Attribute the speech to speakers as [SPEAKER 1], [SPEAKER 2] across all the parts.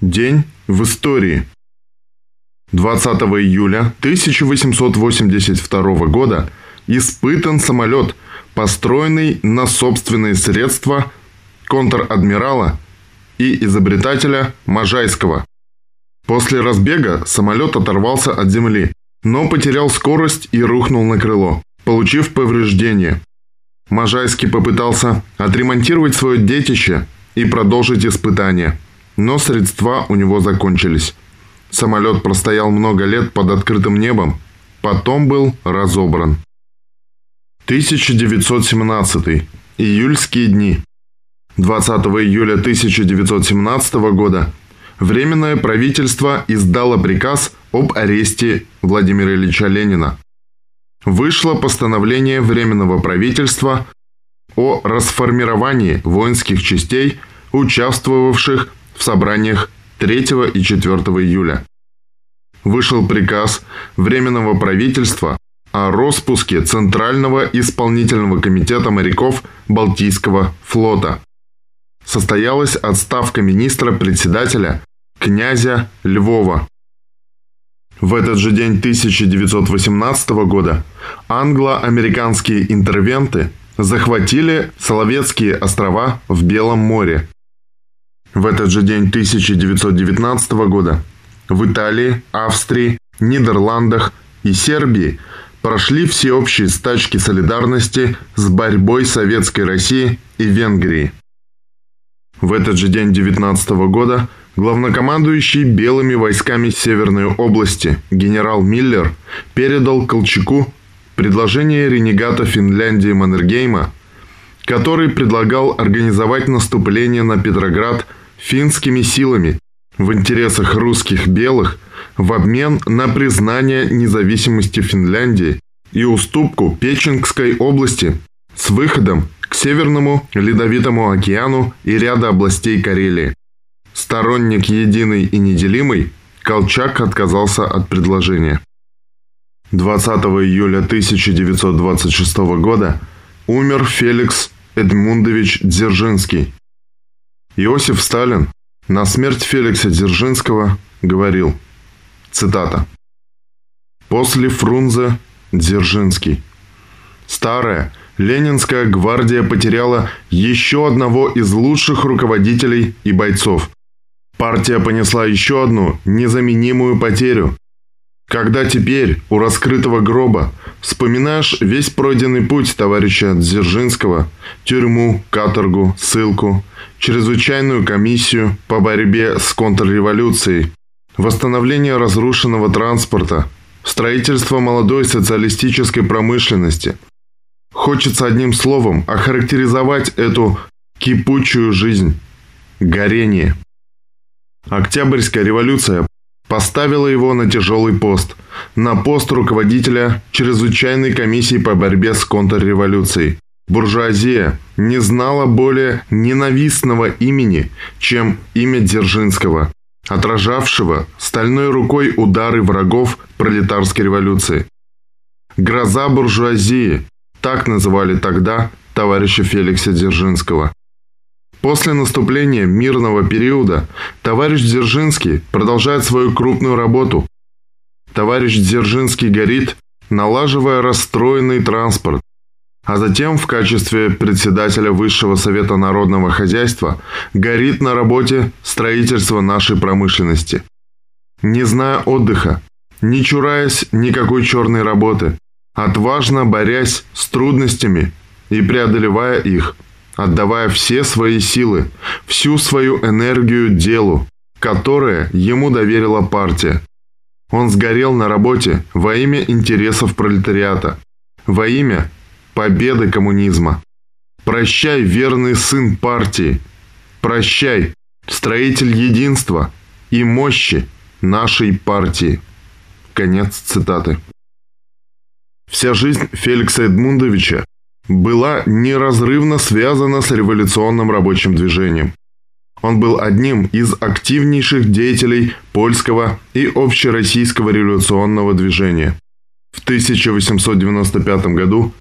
[SPEAKER 1] День в истории. 20 июля 1882 года испытан самолет, построенный на собственные средства контр-адмирала и изобретателя Можайского. После разбега самолет оторвался от земли, но потерял скорость и рухнул на крыло, получив повреждение. Можайский попытался отремонтировать свое детище и продолжить испытания – но средства у него закончились. Самолет простоял много лет под открытым небом, потом был разобран. 1917. Июльские дни. 20 июля 1917 года Временное правительство издало приказ об аресте Владимира Ильича Ленина. Вышло постановление Временного правительства о расформировании воинских частей, участвовавших в собраниях 3 и 4 июля. Вышел приказ Временного правительства о распуске Центрального исполнительного комитета моряков Балтийского флота. Состоялась отставка министра-председателя князя Львова. В этот же день 1918 года англо-американские интервенты захватили Соловецкие острова в Белом море в этот же день 1919 года в Италии, Австрии, Нидерландах и Сербии прошли всеобщие стачки солидарности с борьбой Советской России и Венгрии. В этот же день 19 года главнокомандующий белыми войсками Северной области генерал Миллер передал Колчаку предложение ренегата Финляндии Маннергейма, который предлагал организовать наступление на Петроград – финскими силами в интересах русских белых в обмен на признание независимости Финляндии и уступку Печенгской области с выходом к Северному Ледовитому океану и ряда областей Карелии. Сторонник единый и неделимый, Колчак отказался от предложения. 20 июля 1926 года умер Феликс Эдмундович Дзержинский, Иосиф Сталин на смерть Феликса Дзержинского говорил, цитата, «После Фрунзе Дзержинский. Старая Ленинская гвардия потеряла еще одного из лучших руководителей и бойцов. Партия понесла еще одну незаменимую потерю. Когда теперь у раскрытого гроба вспоминаешь весь пройденный путь товарища Дзержинского, тюрьму, каторгу, ссылку, чрезвычайную комиссию по борьбе с контрреволюцией, восстановление разрушенного транспорта, строительство молодой социалистической промышленности. Хочется одним словом охарактеризовать эту кипучую жизнь – горение. Октябрьская революция поставила его на тяжелый пост, на пост руководителя чрезвычайной комиссии по борьбе с контрреволюцией. Буржуазия не знала более ненавистного имени, чем имя Дзержинского, отражавшего стальной рукой удары врагов пролетарской революции. «Гроза буржуазии» – так называли тогда товарища Феликса Дзержинского. После наступления мирного периода товарищ Дзержинский продолжает свою крупную работу. Товарищ Дзержинский горит, налаживая расстроенный транспорт, а затем в качестве председателя Высшего Совета Народного Хозяйства горит на работе строительства нашей промышленности. Не зная отдыха, не чураясь никакой черной работы, отважно борясь с трудностями и преодолевая их – отдавая все свои силы, всю свою энергию делу, которое ему доверила партия. Он сгорел на работе во имя интересов пролетариата, во имя победы коммунизма. Прощай, верный сын партии. Прощай, строитель единства и мощи нашей партии. Конец цитаты. Вся жизнь Феликса Эдмундовича была неразрывно связана с революционным рабочим движением. Он был одним из активнейших деятелей польского и общероссийского революционного движения. В 1895 году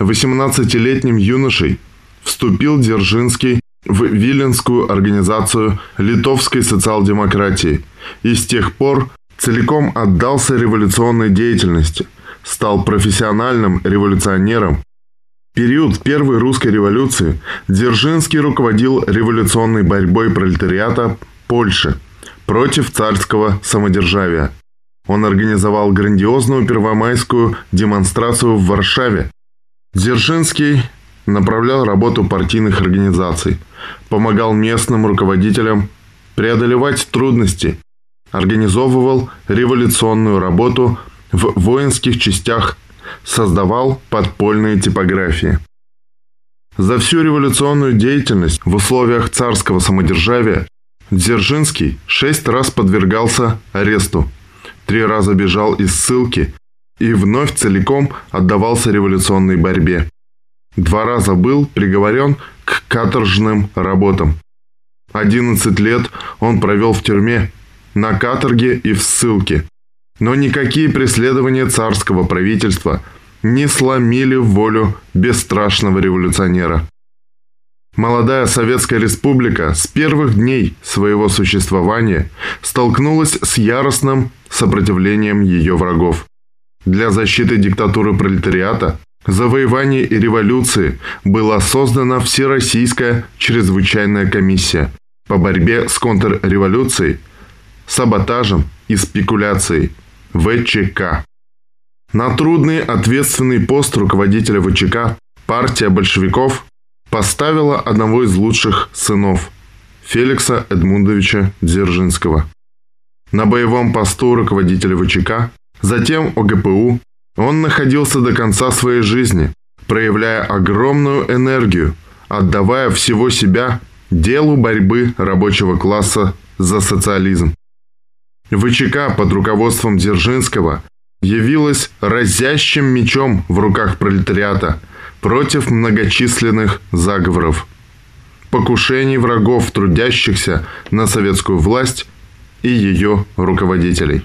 [SPEAKER 1] 18-летним юношей вступил Дзержинский в Виленскую организацию литовской социал-демократии и с тех пор целиком отдался революционной деятельности, стал профессиональным революционером. Период Первой русской революции Дзержинский руководил революционной борьбой пролетариата Польши против царского самодержавия. Он организовал грандиозную первомайскую демонстрацию в Варшаве. Дзержинский направлял работу партийных организаций, помогал местным руководителям преодолевать трудности, организовывал революционную работу в воинских частях, создавал подпольные типографии. За всю революционную деятельность в условиях царского самодержавия Дзержинский шесть раз подвергался аресту, три раза бежал из ссылки и вновь целиком отдавался революционной борьбе. Два раза был приговорен к каторжным работам. 11 лет он провел в тюрьме, на каторге и в ссылке. Но никакие преследования царского правительства не сломили волю бесстрашного революционера. Молодая Советская Республика с первых дней своего существования столкнулась с яростным сопротивлением ее врагов. Для защиты диктатуры пролетариата завоевания и революции была создана Всероссийская чрезвычайная комиссия по борьбе с контрреволюцией, саботажем и спекуляцией ВЧК. На трудный ответственный пост руководителя ВЧК партия большевиков поставила одного из лучших сынов – Феликса Эдмундовича Дзержинского. На боевом посту руководителя ВЧК, затем ОГПУ он находился до конца своей жизни, проявляя огромную энергию, отдавая всего себя делу борьбы рабочего класса за социализм. ВЧК под руководством Дзержинского явилась разящим мечом в руках пролетариата против многочисленных заговоров, покушений врагов трудящихся на советскую власть и ее руководителей.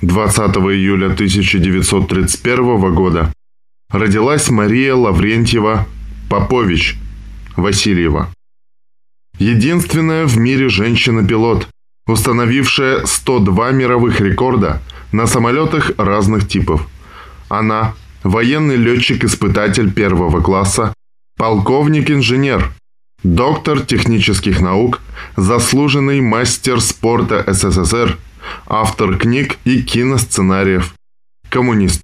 [SPEAKER 1] 20 июля 1931 года родилась Мария Лаврентьева Попович Васильева. Единственная в мире женщина-пилот, установившая 102 мировых рекорда на самолетах разных типов. Она – военный летчик-испытатель первого класса, полковник-инженер, доктор технических наук, заслуженный мастер спорта СССР – автор книг и киносценариев, коммунист.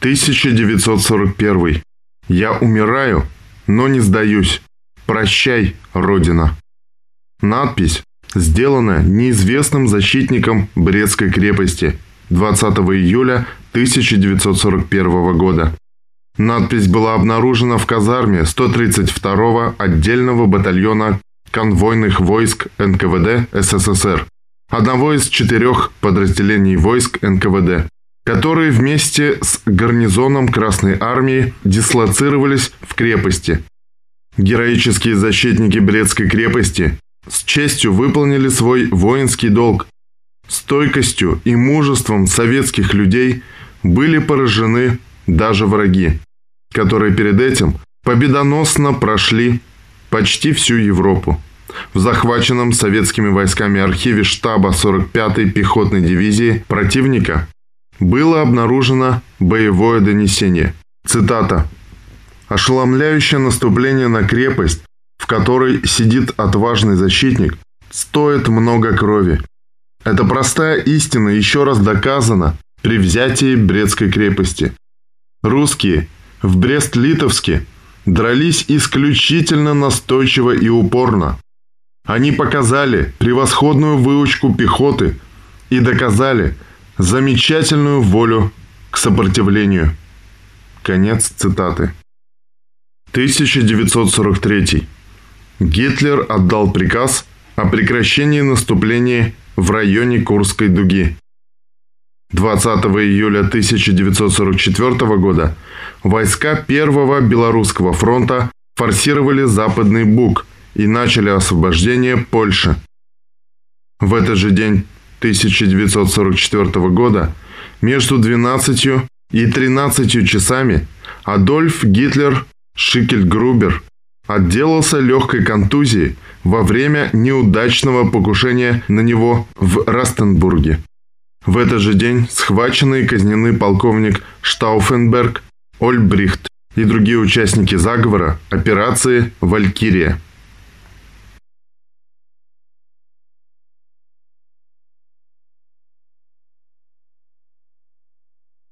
[SPEAKER 1] 1941. Я умираю, но не сдаюсь. Прощай, Родина. Надпись, сделана неизвестным защитником Брестской крепости 20 июля 1941 года. Надпись была обнаружена в казарме 132-го отдельного батальона конвойных войск НКВД СССР одного из четырех подразделений войск НКВД, которые вместе с гарнизоном Красной Армии дислоцировались в крепости. Героические защитники Брестской крепости с честью выполнили свой воинский долг. Стойкостью и мужеством советских людей были поражены даже враги, которые перед этим победоносно прошли почти всю Европу. В захваченном советскими войсками архиве штаба 45-й пехотной дивизии противника было обнаружено боевое донесение. Цитата. «Ошеломляющее наступление на крепость, в которой сидит отважный защитник, стоит много крови. Эта простая истина еще раз доказана при взятии Брестской крепости. Русские в Брест-Литовске дрались исключительно настойчиво и упорно. Они показали превосходную выучку пехоты и доказали замечательную волю к сопротивлению. Конец цитаты. 1943. Гитлер отдал приказ о прекращении наступления в районе Курской дуги. 20 июля 1944 года войска Первого Белорусского фронта форсировали Западный Буг – и начали освобождение Польши. В этот же день 1944 года между 12 и 13 часами Адольф Гитлер Шикельгрубер отделался легкой контузией во время неудачного покушения на него в Растенбурге. В этот же день схвачены и казнены полковник Штауфенберг, Ольбрихт и другие участники заговора операции «Валькирия».